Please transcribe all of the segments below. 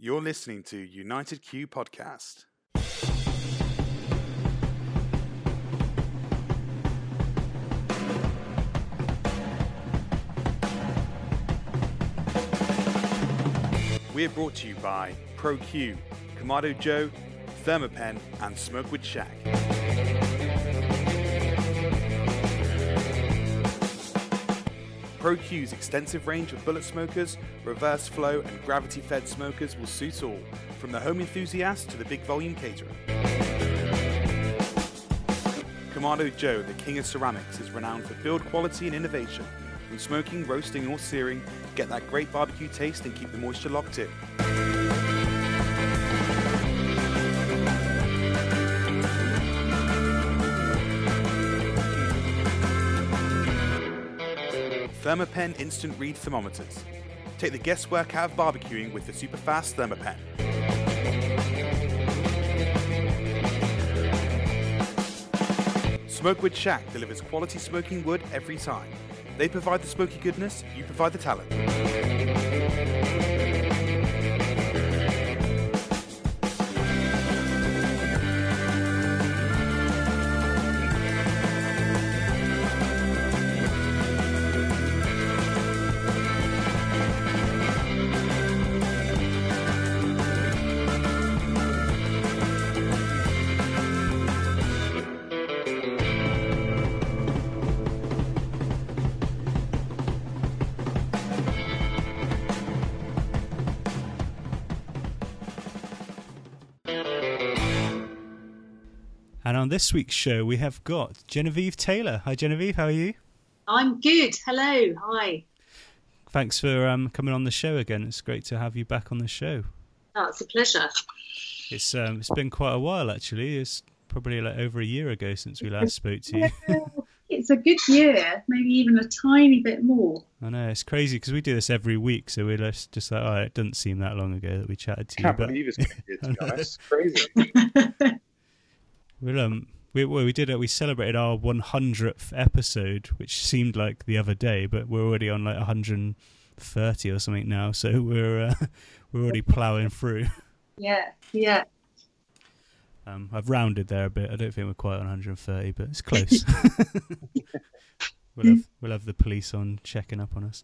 You're listening to United Q Podcast. We're brought to you by ProQ, Kamado Joe, Thermapen, and Smokewood Shack. ProQ's extensive range of bullet smokers, reverse flow, and gravity fed smokers will suit all, from the home enthusiast to the big volume caterer. Kamado Joe, the king of ceramics, is renowned for build quality and innovation. From smoking, roasting, or searing, get that great barbecue taste and keep the moisture locked in. Thermapen Instant Read Thermometers. Take the guesswork out of barbecuing with the super fast Thermapen. Smokewood Shack delivers quality smoking wood every time. They provide the smoky goodness, you provide the talent. This week's show, we have got Genevieve Taylor. Hi, Genevieve. How are you? I'm good. Hello. Hi. Thanks for um, coming on the show again. It's great to have you back on the show. Oh, it's a pleasure. It's um, it's been quite a while actually. It's probably like over a year ago since we last spoke to you. it's a good year, maybe even a tiny bit more. I know it's crazy because we do this every week, so we're just, just like, oh, it doesn't seem that long ago that we chatted to Can't you. believe it's been a year, to be honest. Crazy. Well, um, we well, we did it. We celebrated our 100th episode, which seemed like the other day, but we're already on like 130 or something now. So we're uh, we're already ploughing through. Yeah, yeah. Um, I've rounded there a bit. I don't think we're quite on 130, but it's close. we'll have we'll have the police on checking up on us.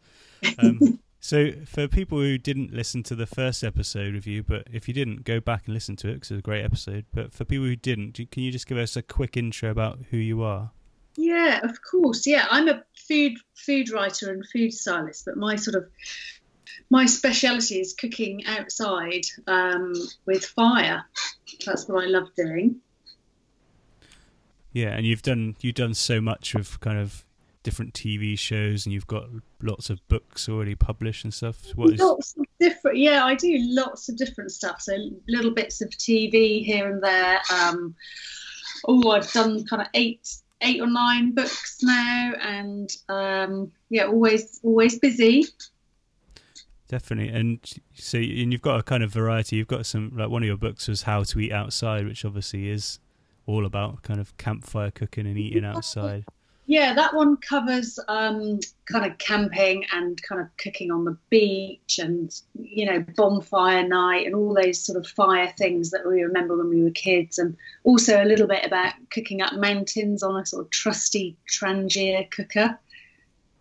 Um, so for people who didn't listen to the first episode of you, but if you didn't, go back and listen to it because it's a great episode. But for people who didn't, can you just give us a quick intro about who you are? Yeah, of course. Yeah, I'm a food food writer and food stylist, but my sort of my speciality is cooking outside um, with fire. That's what I love doing. Yeah, and you've done you've done so much with kind of different TV shows, and you've got lots of books already published and stuff. What is Lots of different. Yeah, I do lots of different stuff. So little bits of TV here and there. Um, oh, I've done kind of eight eight or nine books now, and um, yeah, always always busy. definitely? And so and you've got a kind of variety. You've got some like one of your books was How to Eat Outside, which obviously is all about kind of campfire cooking and eating outside. Yeah, that one covers um, kind of camping and kind of cooking on the beach and, you know, bonfire night and all those sort of fire things that we remember when we were kids. And also a little bit about cooking up mountains on a sort of trusty Trangia cooker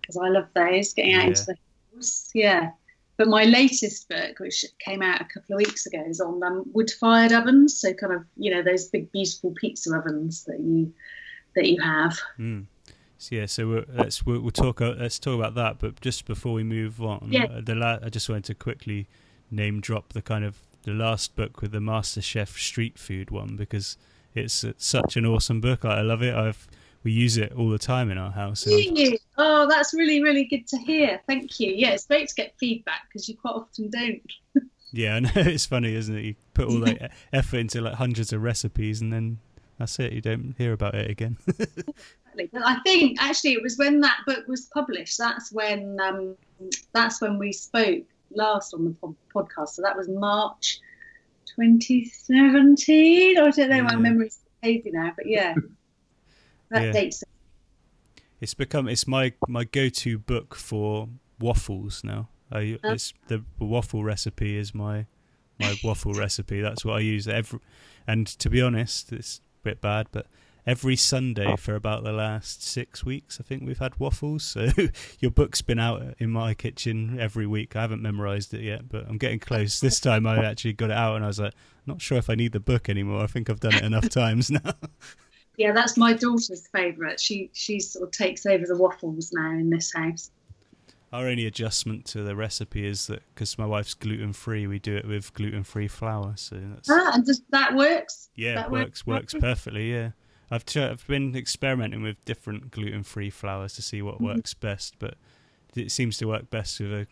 because I love those, getting out Yeah. into the hills. Yeah. But my latest book, which came out a couple of weeks ago, is on um, wood-fired ovens. So kind of, you know, those big, beautiful pizza ovens that you that you have. Mm. So yeah, so we're, let's we'll, we'll talk uh, let's talk about that. But just before we move on, Yeah. uh, the la- I just wanted to quickly name drop the kind of the last book with the Master Chef street food one because it's, uh such an awesome book. I, I love it. I've we use it all the time in our house. Oh, that's really, really good to hear. Thank you. Yeah, it's great to get feedback because you quite often don't. yeah, I know it's funny, isn't it? You put all that effort into like hundreds of recipes, and then that's it. You don't hear about it again. Exactly. But I think actually it was when that book was published. That's when um, that's when we spoke last on the pod- podcast. So that was March 2017. I don't know. Yeah. My memory's hazy now, but yeah, that Yeah. date's It's become it's my my go to book for waffles now. I Oh. it's the waffle recipe is my my waffle recipe. That's what I use every. And to be honest, it's a bit bad, but every Sunday for about the last six weeks, I think we've had waffles. So your book's been out in my kitchen every week. I haven't memorized it yet, but I'm getting close. This time I actually got it out, and I was like, not sure if I need the book anymore. I think I've done it enough times now. Yeah, that's my daughter's favourite. She she sort of takes over the waffles now in this house. Our only adjustment to the recipe is that because my wife's gluten free, we do it with gluten free flour. So that's Ah, and does that works? yeah, that works works perfectly. Yeah, I've tr- I've been experimenting with different gluten free flours to see what Mhm. works best, but it seems to work best with a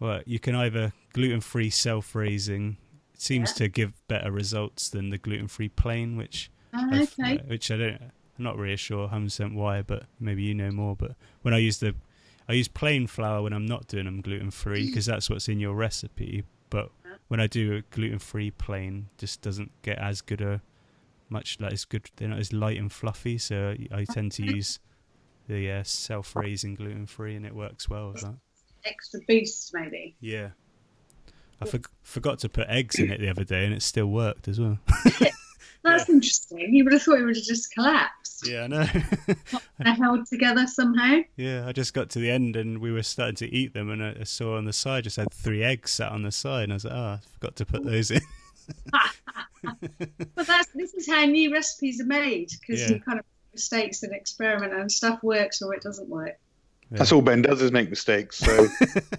well, you can either gluten free self raising. It seems Yeah. to give better results than the gluten free plain, which I've- okay. uh, which I don't. I'm not really sure 100% why, but maybe you know more. But when I use the, I use plain flour when I'm not doing them gluten free because that's what's in your recipe. But when I do a gluten free plain, just doesn't get as good a, much like as good. They're not as light and fluffy, so I tend to use the uh, self raising gluten free, and it works well with that. Extra boost, maybe. Yeah. I for- forgot to put eggs in it the other day, and it still worked as well. That's interesting. You would have thought it would have just collapsed. yeah, I know. They're held together somehow. Yeah, I just got to the end and we were starting to eat them, and I saw on the side just had three eggs sat on the side, and I was like, oh, I forgot to put those in. But that's this is how new recipes are made because Yeah. you kind of make mistakes and experiment and stuff works or it doesn't work. That's all Ben does is make mistakes. So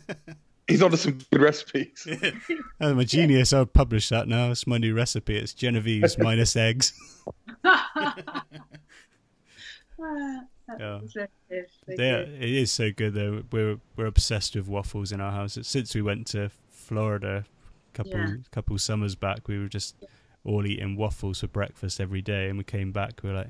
he's onto some good recipes. I'm a genius. I'll publish that now. It's my new recipe. It's Genevieve's minus eggs. Ah, Yeah. was very good, very They good. it is so good though. We're we're obsessed with waffles in our house. Since we went to Florida a couple Yeah. couple summers back, we were just all eating waffles for breakfast every day. And we came back, we were like,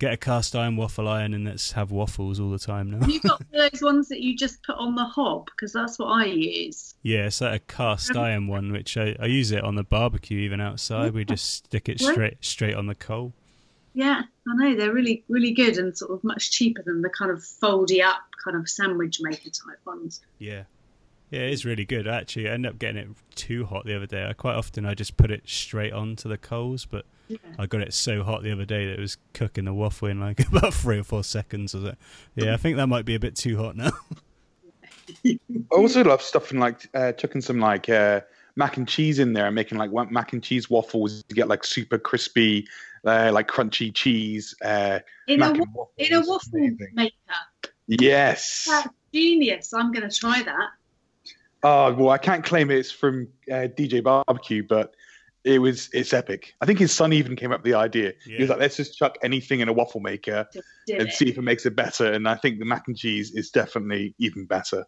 get a cast iron waffle iron and let's have waffles all the time now. You've you got those ones that you just put on the hob? Because that's what I use. Yeah, it's like a cast iron one, which I, I use it on the barbecue even outside. We just stick it Yeah. straight straight on the coal. Yeah, I know they're really, really good and sort of much cheaper than the kind of foldy up kind of sandwich maker type ones. Yeah. Yeah, it is really good. Actually, I ended up getting it too hot the other day. I quite often I just put it straight onto the coals, but Yeah. I got it so hot the other day that it was cooking the waffle in like about three or four seconds. Was it? Yeah, I think that might be a bit too hot now. I also love stuffing like uh, chucking some like uh, mac and cheese in there and making like mac and cheese waffles to get like super crispy, uh, like crunchy cheese. Uh, In a mac wa- and in a waffle Amazing. maker. Yes. That's genius. I'm going to try that. Oh well, I can't claim it's from uh, DJ Barbecue, but it was it's epic. I think his son even came up with the idea. He was like, "Let's just chuck anything in a waffle maker and it. see if it makes it better." And I think the mac and cheese is definitely even better.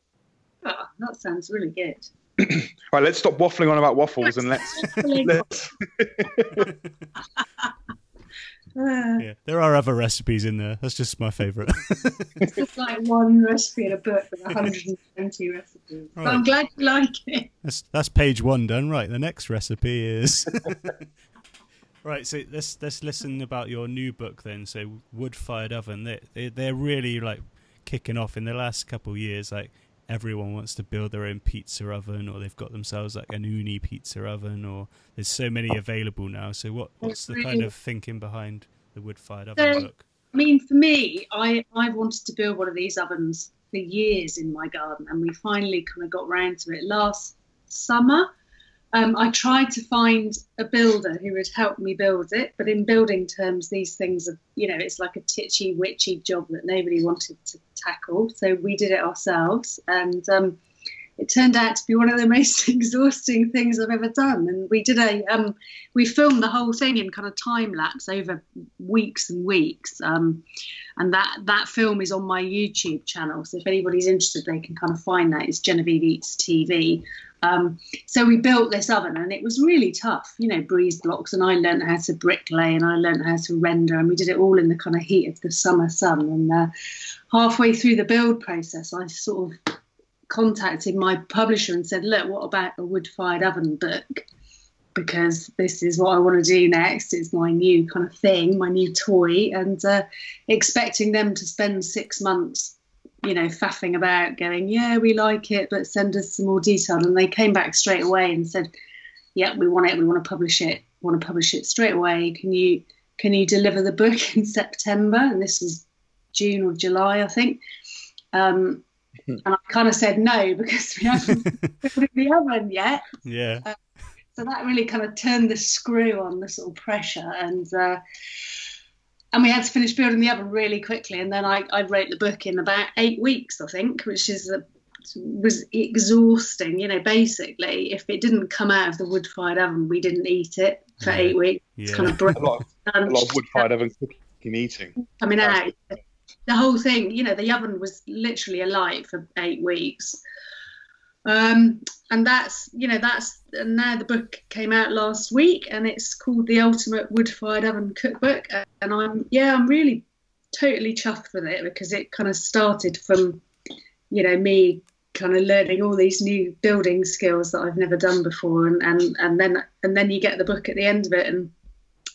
Oh, that sounds really good. All right, let's stop waffling on about waffles and let's let's. Uh, yeah, there are other recipes in there. That's just my favourite. it's just like one recipe in a book with 120 recipes. But I'm glad you like it. That's that's page one done. Right, the next recipe is. right, so let's let's listen about your new book then. So wood fired oven. They, they they're really like kicking off in the last couple of years. Like everyone wants to build their own pizza oven, or they've got themselves like an Ooni pizza oven, or there's so many available now. So what what's the kind of thinking behind the wood fired oven So- book? I mean, for me, I, I wanted to build one of these ovens for years in my garden, and we finally kind of got round to it last summer. Um, I tried to find a builder who would help me build it, but in building terms, these things are, you know, it's like a titchy, witchy job that nobody wanted to tackle. So we did it ourselves, and um, it turned out to be one of the most exhausting things I've ever done. And we did a, um, we filmed the whole thing in kind of time lapse over weeks and weeks. Um, and that that film is on my YouTube channel. So if anybody's interested, they can kind of find that. It's Genevieve Eats TV. Um, so we built this oven, and it was really tough. You know, breeze blocks, and I learned how to bricklay, and I learned how to render, and we did it all in the kind of heat of the summer sun. And uh, halfway through the build process, I sort of contacted my publisher and said, "Look, what about a wood-fired oven book?" because this is what I want to do next. It's my new kind of thing, my new toy, and uh, expecting them to spend six months, you know, faffing about, going, yeah, we like it, but send us some more detail. And they came back straight away and said, yeah, we want it. We want to publish it. We want to publish it straight away. Can you can you deliver the book in September? And this was June or July, I think. Um, and I kind of said no because we haven't put it in the oven yet. Yeah. Uh, so that really kind of turned the screw on the sort of pressure, and uh, and we had to finish building the oven really quickly. And then I, I wrote the book in about eight weeks, I think, which is a, was exhausting. You know, basically, if it didn't come out of the wood-fired oven, we didn't eat it for Yeah. eight weeks. It's Yeah. kind of A lot of, a lot of wood-fired oven cooking and eating. coming out. The whole thing, you know, the oven was literally alight for eight weeks. Um, and that's, you know, that's, and now the book came out last week and it's called The Ultimate Wood Fired Oven Cookbook. And I'm, yeah, I'm really totally chuffed with it because it kind of started from, you know, me kind of learning all these new building skills that I've never done before. And, and, and then, and then you get the book at the end of it and,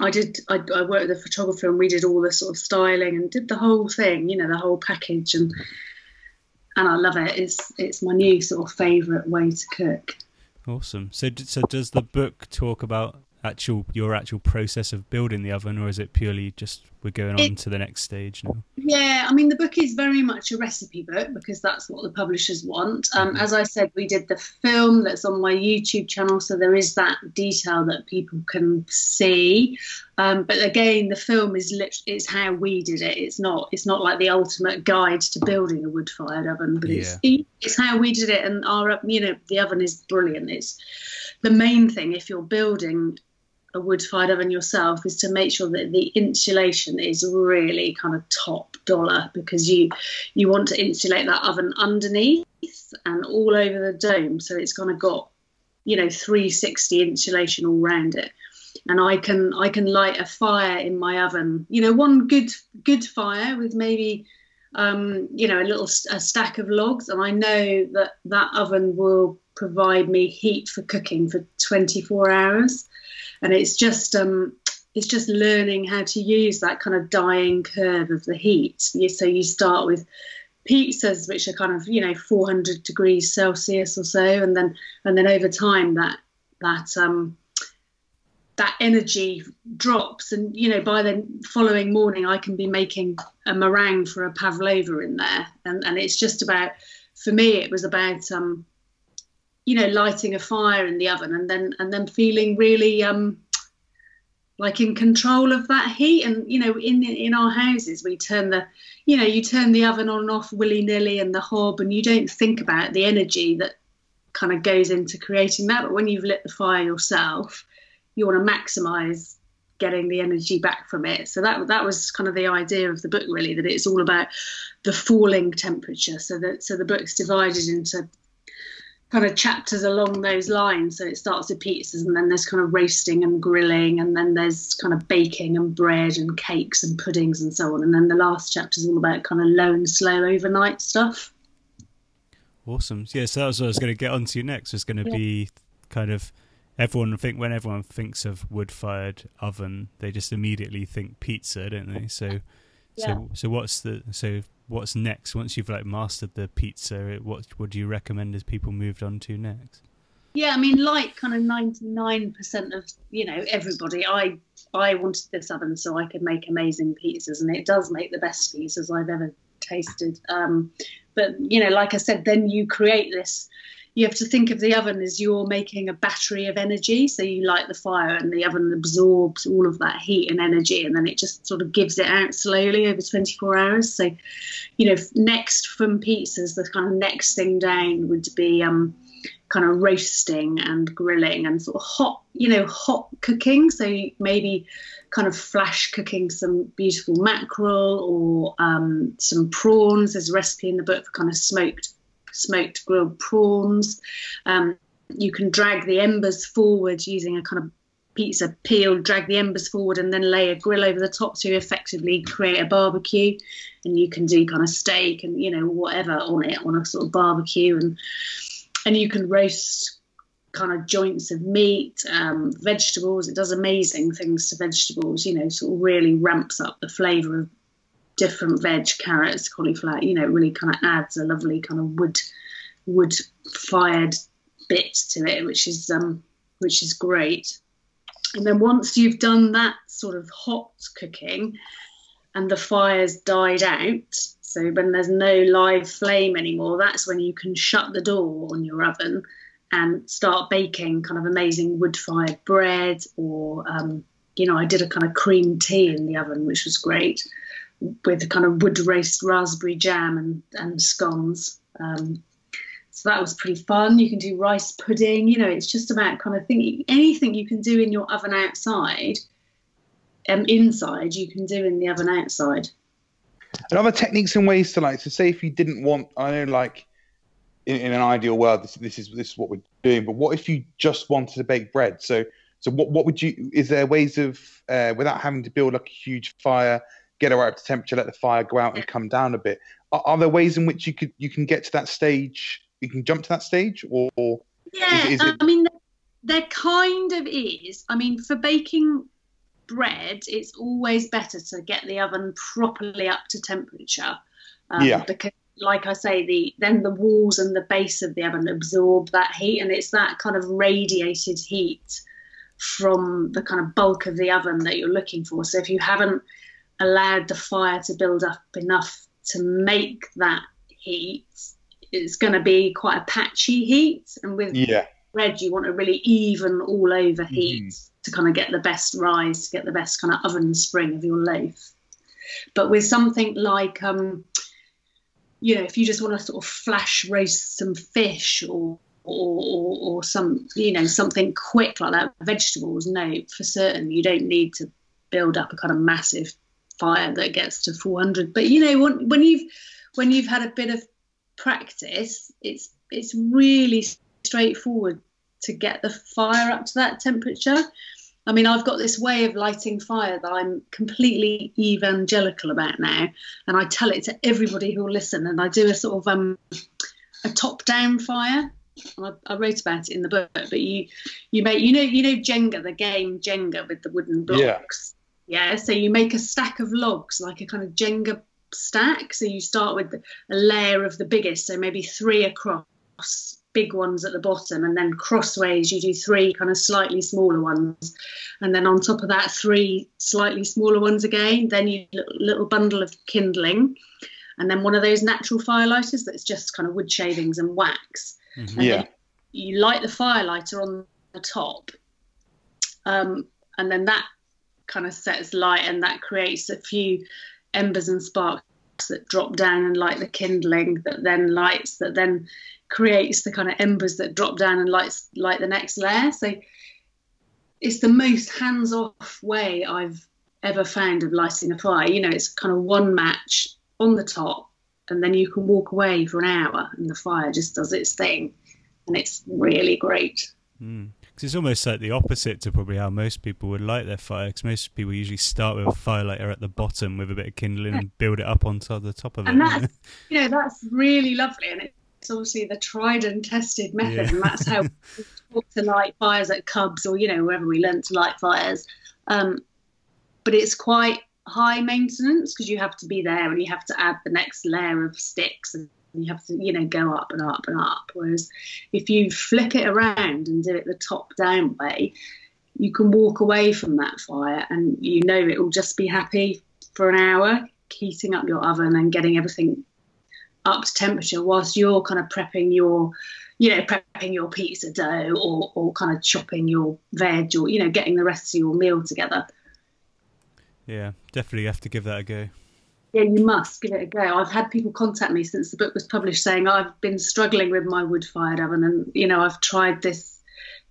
I did. I, I worked with a photographer, and we did all the sort of styling and did the whole thing. You know, the whole package, and and I love it. It's it's my new sort of favourite way to cook. Awesome. So, so does the book talk about actual your actual process of building the oven, or is it purely just we're going on It- to the next stage now? Yeah, I mean the book is very much a recipe book because that's what the publishers want. Um, as I said, we did the film that's on my YouTube channel, so there is that detail that people can see. Um, but again, the film is lit- is how we did it. It's not it's not like the ultimate guide to building a wood fired oven, but it's it's how we did it. And our you know the oven is brilliant. It's the main thing if you're building a wood fired oven yourself is to make sure that the insulation is really kind of top dollar because you you want to insulate that oven underneath and all over the dome. So it's kind of got you know 360 insulation all round it. And I can I can light a fire in my oven you know one good good fire with maybe um, you know a little a stack of logs. And I know that that oven will provide me heat for cooking for 24 hours and it's just um, it's just learning how to use that kind of dying curve of the heat. So you start with pizzas, which are kind of you know 400 degrees Celsius or so, and then and then over time that that um, that energy drops, and you know by the following morning I can be making a meringue for a pavlova in there, and and it's just about for me it was about um, you know lighting a fire in the oven and then and then feeling really um like in control of that heat. And you know in in our houses we turn the you know you turn the oven on and off willy-nilly and the hob and you don't think about the energy that kind of goes into creating that. But when you've lit the fire yourself you want to maximize getting the energy back from it. So that that was kind of the idea of the book really that it's all about the falling temperature. So that so the book's divided into kind of chapters along those lines. So it starts with pizzas, and then there's kind of roasting and grilling, and then there's kind of baking and bread and cakes and puddings and so on. And then the last chapter is all about kind of low and slow overnight stuff. Awesome. Yeah, so that was what I was going to get onto next. Was going to Yeah. be kind of everyone think when everyone thinks of wood-fired oven, they just immediately think pizza, don't they? So, Yeah. so, so what's the so what's next once you've like mastered the pizza? it- What would you recommend as people moved on to next? Yeah, I mean, like kind of ninety nine percent of you know everybody, I I wanted this oven so I could make amazing pizzas, and it does make the best pizzas I've ever tasted. Um, but you know, like I said, then you create this. You have to think of the oven as you're making a battery of energy. So you light the fire, and the oven absorbs all of that heat and energy, and then it just sort of gives it out slowly over 24 hours. So, you know, next from pizzas, the kind of next thing down would be um, kind of roasting and grilling and sort of hot, you know, hot cooking. So maybe kind of flash cooking some beautiful mackerel or um, some prawns. There's a recipe in the book for kind of smoked smoked grilled prawns. Um, you can drag the embers forward using a kind of pizza peel, drag the embers forward, and then lay a grill over the top to effectively create a barbecue. And you can do kind of steak and you know whatever on it on a sort of barbecue, and and you can roast kind of joints of meat, um, vegetables. It does amazing things to vegetables. You know, sort of really ramps up the flavour of different veg, carrots, cauliflower. You know, really kind of adds a lovely kind of wood wood fired bit to it, which is um, which is great. And then once you've done that sort of hot cooking and the fire's died out, so when there's no live flame anymore, that's when you can shut the door on your oven and start baking kind of amazing wood fired bread or, um, you know, I did a kind of cream tea in the oven, which was great with kind of wood roast raspberry jam and, and scones. Um, so that was pretty fun. You can do rice pudding. You know, it's just about kind of thinking anything you can do in your oven outside, um, inside you can do in the oven outside. And other techniques and ways to like to say if you didn't want, I know, like in, in an ideal world, this, this is this is what we're doing. But what if you just wanted to bake bread? So so what what would you? Is there ways of uh, without having to build like a huge fire, get it right up to temperature, let the fire go out and come down a bit? Are, are there ways in which you could you can get to that stage? You can jump to that stage, or yeah, is, is it... I mean, there kind of is. I mean, for baking bread, it's always better to get the oven properly up to temperature. Um, yeah. Because, like I say, the then the walls and the base of the oven absorb that heat, and it's that kind of radiated heat from the kind of bulk of the oven that you're looking for. So if you haven't allowed the fire to build up enough to make that heat, it's going to be quite a patchy heat. And with yeah. bread, you want a really even all over heat. Mm-hmm to kind of get the best rise, to get the best kind of oven spring of your loaf. But with something like, um, you know, if you just want to sort of flash roast some fish or or, or, or some, you know, something quick like that, vegetables, no, for certain, you don't need to build up a kind of massive fire that gets to 400. But you know, when, when you've when you've had a bit of practice, it's it's really straightforward to get the fire up to that temperature. I mean, I've got this way of lighting fire that I'm completely evangelical about now, and I tell it to everybody who'll listen. And I do a sort of um, a top-down fire. I, I, wrote about it in the book, but you you make you know you know Jenga, the game Jenga with the wooden blocks. Yeah. Yeah. So you make a stack of logs, like a kind of Jenga stack. So you start with a layer of the biggest, so maybe three across big ones at the bottom, and then crossways you do three kind of slightly smaller ones, and then on top of that three slightly smaller ones again. Then you little bundle of kindling, and then one of those natural firelighters that's just kind of wood shavings and wax. Mm-hmm. And yeah. You light the firelighter on the top, um, and then that kind of sets light, and that creates a few embers and sparks that drop down and light the kindling that then lights that then creates the kind of embers that drop down and lights light the next layer. So it's the most hands-off way I've ever found of lighting a fire. You know, it's kind of one match on the top, and then you can walk away for an hour, and the fire just does its thing, and it's really great. Mm. Cause it's almost like the opposite to probably how most people would light their fire. Because most people usually start with a firelighter at the bottom with a bit of kindling and build it up onto the top of it. And that's, you know, that's really lovely, and it's obviously the tried and tested method, yeah. and that's how we talk to light fires at Cubs or you know wherever we learn to light fires. Um, but it's quite high maintenance because you have to be there and you have to add the next layer of sticks and you have to you know go up and up and up. Whereas if you flip it around and do it the top down way, you can walk away from that fire and you know it will just be happy for an hour, heating up your oven and getting everything up to temperature whilst you're kind of prepping your you know prepping your pizza dough or, or kind of chopping your veg or you know getting the rest of your meal together yeah definitely have to give that a go yeah you must give it a go i've had people contact me since the book was published saying oh, i've been struggling with my wood fired oven and you know i've tried this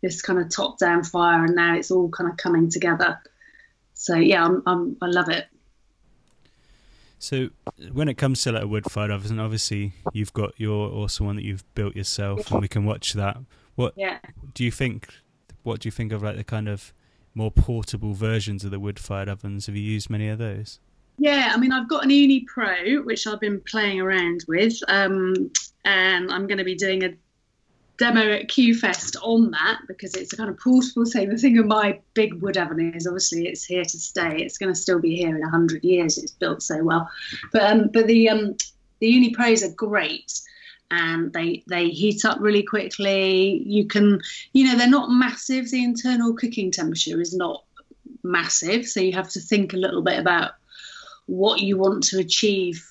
this kind of top down fire and now it's all kind of coming together so yeah I'm, I'm i love it so when it comes to like a wood fired oven, obviously you've got your awesome one that you've built yourself, and we can watch that. What yeah. do you think? What do you think of like the kind of more portable versions of the wood fired ovens? Have you used many of those? Yeah, I mean, I've got an Ooni Pro which I've been playing around with, um, and I'm going to be doing a demo at QFest on that because it's a kind of portable thing. The thing of my big wood oven is obviously it's here to stay. It's going to still be here in hundred years. It's built so well, but um, but the um, the Ooni Pros are great, and they they heat up really quickly. You can, you know, they're not massive. The internal cooking temperature is not massive, so you have to think a little bit about what you want to achieve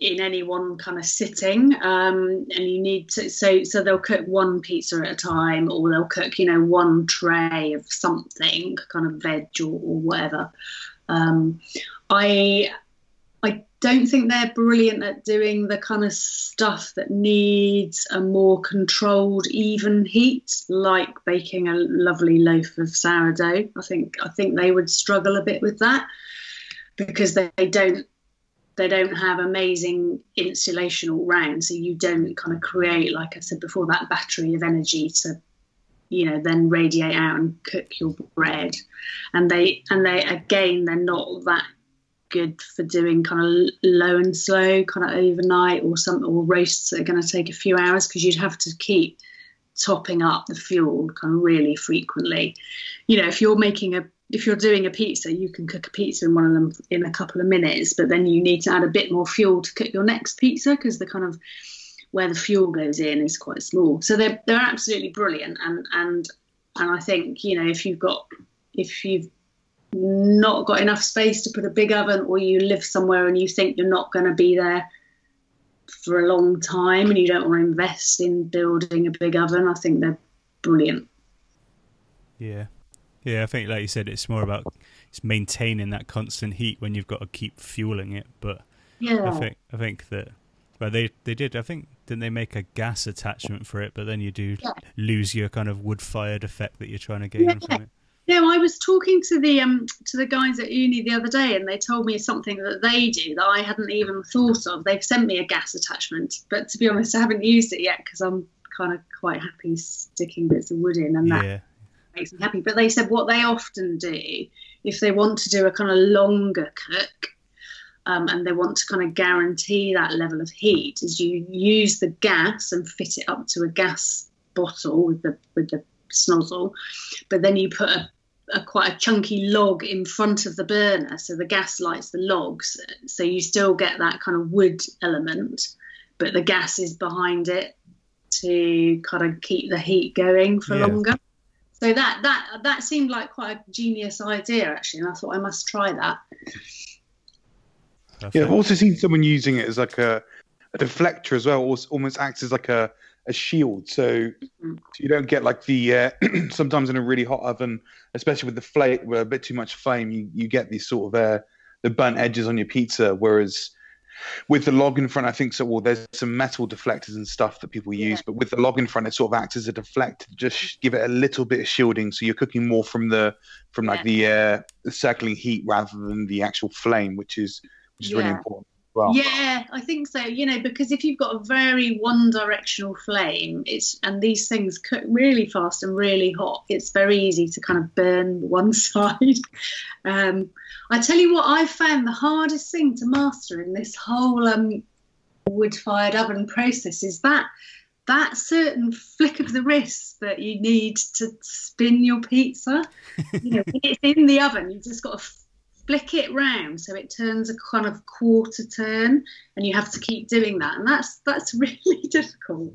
in any one kind of sitting um, and you need to so so they'll cook one pizza at a time or they'll cook you know one tray of something kind of veg or, or whatever. Um, i i don't think they're brilliant at doing the kind of stuff that needs a more controlled even heat like baking a lovely loaf of sourdough. I think i think they would struggle a bit with that because they, don't they don't have amazing insulation all round, so you don't kind of create, like I said before, that battery of energy to, you know, then radiate out and cook your bread. And they and they again, they're not that good for doing kind of low and slow, kind of overnight or some or roasts that are going to take a few hours because you'd have to keep topping up the fuel kind of really frequently. You know, if you're making a if you're doing a pizza, you can cook a pizza in one of them in a couple of minutes, but then you need to add a bit more fuel to cook your next pizza because the kind of where the fuel goes in is quite small. So they're they're absolutely brilliant, and and and I think you know if you've got if you've not got enough space to put a big oven, or you live somewhere and you think you're not going to be there for a long time, and you don't want to invest in building a big oven, I think they're brilliant. Yeah, yeah, I think, like you said, it's more about it's maintaining that constant heat when you've got to keep fueling it. But yeah, I think I think that well, they they did. I think didn't they make a gas attachment for it? But then you do yeah. lose your kind of wood fired effect that you're trying to gain yeah. from it. No, I was talking to the um to the guys at Ooni the other day, and they told me something that they do that I hadn't even thought of. They've sent me a gas attachment, but to be honest, I haven't used it yet because I'm kind of quite happy sticking bits of wood in, and that yeah makes me happy. But they said what they often do if they want to do a kind of longer cook um, and they want to kind of guarantee that level of heat is you use the gas and fit it up to a gas bottle with the with the snozzle, but then you put a, a quite a chunky log in front of the burner so the gas lights the logs so you still get that kind of wood element but the gas is behind it to kind of keep the heat going for yeah. longer so that that that seemed like quite a genius idea actually, and I thought I must try that. Yeah, I've also seen someone using it as like a, a deflector as well, almost acts as like a, a shield, so, mm-hmm. so you don't get like the uh, sometimes in a really hot oven, especially with the flame, with a bit too much flame, you, you get these sort of uh, the burnt edges on your pizza, whereas with the log in front, I think so. Well, there's some metal deflectors and stuff that people use, yeah. but with the log in front, it sort of acts as a deflector, just give it a little bit of shielding, so you're cooking more from the from like yeah. the, uh, circling heat rather than the actual flame, which is which is yeah. really important well. Yeah, I think so. You know, because if you've got a very one-directional flame, it's and these things cook really fast and really hot. It's very easy to kind of burn one side. Um, I tell you what, I found the hardest thing to master in this whole um, wood-fired oven process is that that certain flick of the wrist that you need to spin your pizza. you know, it's in the oven, you've just got to flick it round so it turns a kind of quarter turn and you have to keep doing that and that's that's really difficult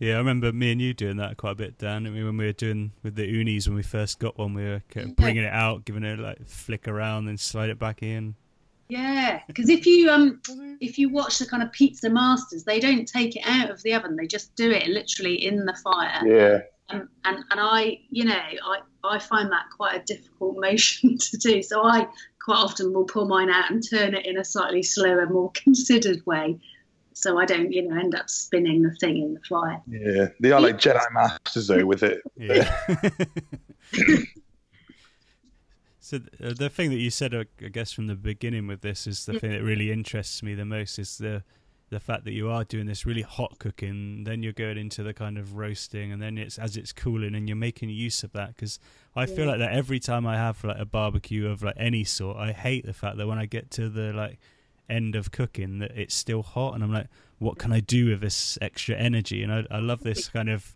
yeah, I remember me and you doing that quite a bit, Dan. I mean, when we were doing with the Oonis when we first got one, we were bringing it out, giving it like flick around, then slide it back in. Yeah, because if you um if you watch the kind of pizza masters, they don't take it out of the oven; they just do it literally in the fire. Yeah. And and, and I, you know, I I find that quite a difficult motion to do. So I quite often will pull mine out and turn it in a slightly slower, more considered way. So I don't, you know, end up spinning the thing in the fire. Yeah, they are like Jedi masters though with it. Yeah. so uh, the thing that you said, I guess, from the beginning with this is the thing that really interests me the most is the the fact that you are doing this really hot cooking, then you're going into the kind of roasting, and then it's as it's cooling, and you're making use of that. Because I yeah. feel like that every time I have like a barbecue of like any sort, I hate the fact that when I get to the like end of cooking, that it's still hot, and I'm like, what can I do with this extra energy? And I, I love this kind of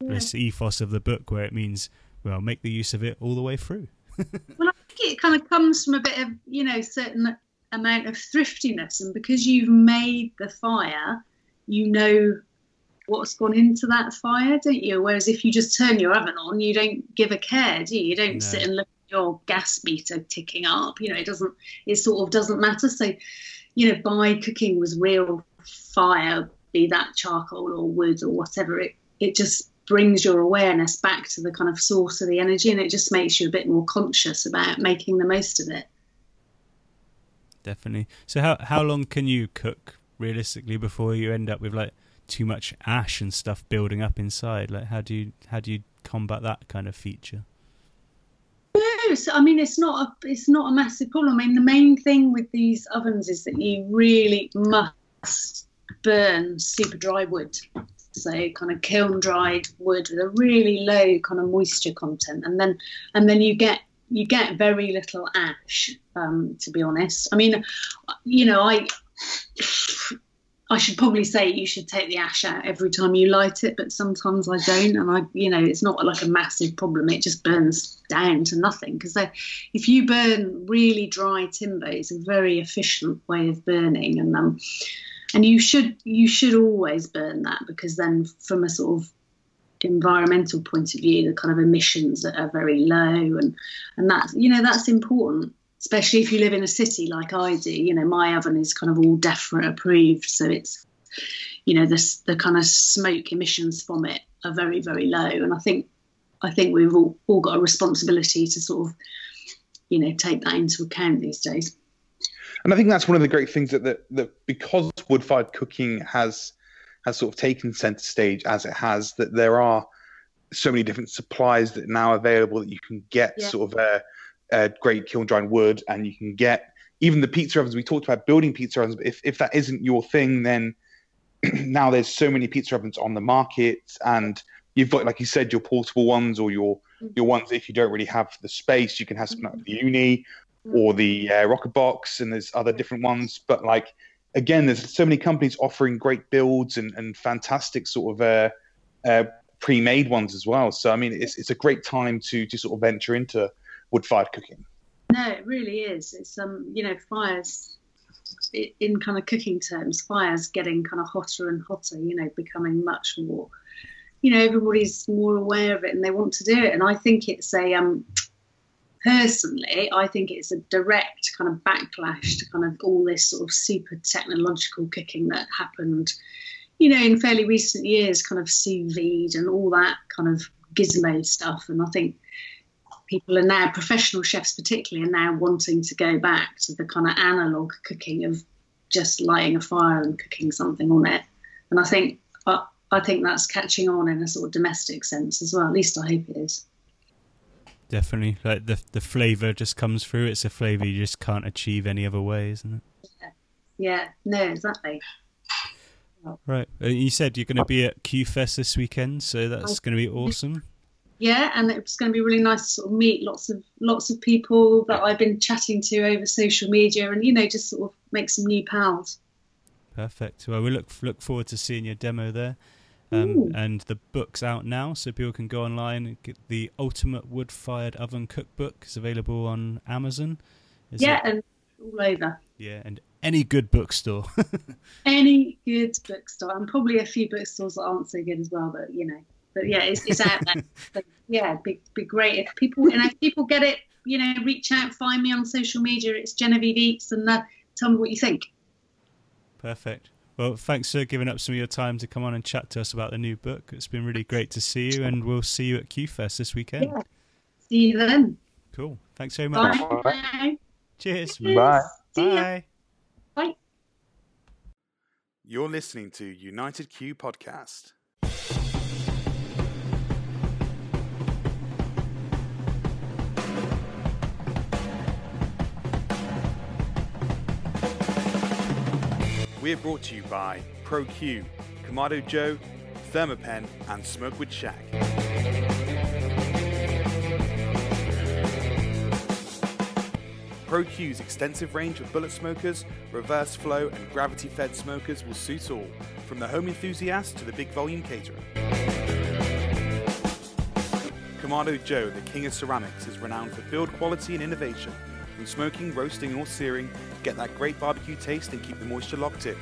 yeah. this ethos of the book where it means, well, make the use of it all the way through. well, I think it kind of comes from a bit of you know certain amount of thriftiness, and because you've made the fire, you know what's gone into that fire, don't you? Whereas if you just turn your oven on, you don't give a care, do you? You don't No. sit and look at your gas meter ticking up. You know, it doesn't. It sort of doesn't matter. So, you know, by cooking with real fire, be that charcoal or wood or whatever, it it just brings your awareness back to the kind of source of the energy, and it just makes you a bit more conscious about making the most of it. Definitely. So how how long can you cook realistically before you end up with like too much ash and stuff building up inside? Like how do you how do you combat that kind of feature? No, so, I mean it's not a it's not a massive problem. I mean the main thing with these ovens is that you really must burn super dry wood, so kind of kiln dried wood with a really low kind of moisture content, and then and then you get you get very little ash. Um, to be honest, I mean, you know, I I should probably say you should take the ash out every time you light it, but sometimes I don't, and I, you know, it's not like a massive problem. It just burns down to nothing because if you burn really dry timber, it's a very efficient way of burning, and um, and you should you should always burn that because then from a sort of environmental point of view, the kind of emissions that are very low, and and that's you know that's important especially if you live in a city like I do. You know, my oven is kind of all DEFRA approved, so it's you know the the kind of smoke emissions from it are very very low, and I think I think we've all, all got a responsibility to sort of you know take that into account these days. And I think that's one of the great things that that, that because wood fired cooking has has sort of taken center stage as it has, that there are so many different supplies that are now available that you can get Yeah. sort of a, a great kiln dried wood, and you can get even the pizza ovens. We talked about building pizza ovens, but if if that isn't your thing, then now there's so many pizza ovens on the market, and you've got like you said your portable ones or your mm. your ones if you don't really have the space, you can have something like mm-hmm. the Ooni mm. or the uh, Roccbox, and there's other different ones. But like again, there's so many companies offering great builds and, and fantastic sort of uh, uh, pre-made ones as well. So I mean, it's it's a great time to to sort of venture into wood-fired cooking. No, it really is. It's um, you know, fires in kind of cooking terms, fires getting kind of hotter and hotter. You know, becoming much more. You know, everybody's more aware of it and they want to do it. And I think it's a um, personally, I think it's a direct kind of backlash to kind of all this sort of super technological cooking that happened. You know, in fairly recent years, kind of sous vide and all that kind of gizmo stuff. And I think people are now professional chefs particularly are now wanting to go back to the kind of analog cooking of just lighting a fire and cooking something on it and i think I, I think that's catching on in a sort of domestic sense as well at least i hope it is Definitely. Like the the flavour just comes through. It's a flavour you just can't achieve any other way, isn't it? yeah yeah. no exactly Right. Uh, You said you're going to be at QFest this weekend, so that's going to be awesome. yeah and it's going to be really nice to sort of meet lots of lots of people that i've been chatting to over social media and you know just sort of make some new pals Perfect. Well, we look look forward to seeing your demo there. Um, and the book's out now, so people can go online and get the Ultimate Wood Fired Oven Cookbook. is available on Amazon. Is yeah it? and all over yeah, and any good bookstore. any good bookstore, and probably a few bookstores that aren't so good as well. But you know, but yeah, it's, it's out there. So, yeah, be be great if people and if people get it. You know, reach out, find me on social media. It's Genevieve Eats, and uh, tell me what you think. Perfect. Well, thanks for giving up some of your time to come on and chat to us about the new book. It's been really great to see you, and we'll see you at QFest this weekend. Yeah. See you then. Cool. Thanks very much. Bye. Cheers. Bye. See. Bye. Bye. You're listening to United Q Podcast. We're brought to you by ProQ, Kamado Joe, Thermapen, and Smokewood Shack. ProQ's extensive range of bullet smokers, reverse flow, and gravity fed smokers will suit all, from the home enthusiast to the big volume caterer. Kamado Joe, the king of ceramics, is renowned for build quality and innovation, From smoking, roasting, or searing, get that great barbecue taste and keep the moisture locked in.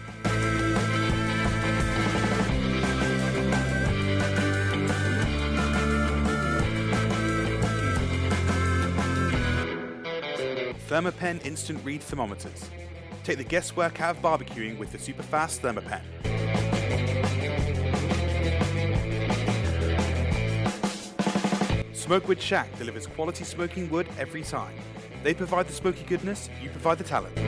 Thermapen instant read thermometers. Take the guesswork out of barbecuing with the superfast Thermapen. Smokewood Shack delivers quality smoking wood every time. They provide the smoky goodness, you provide the talent.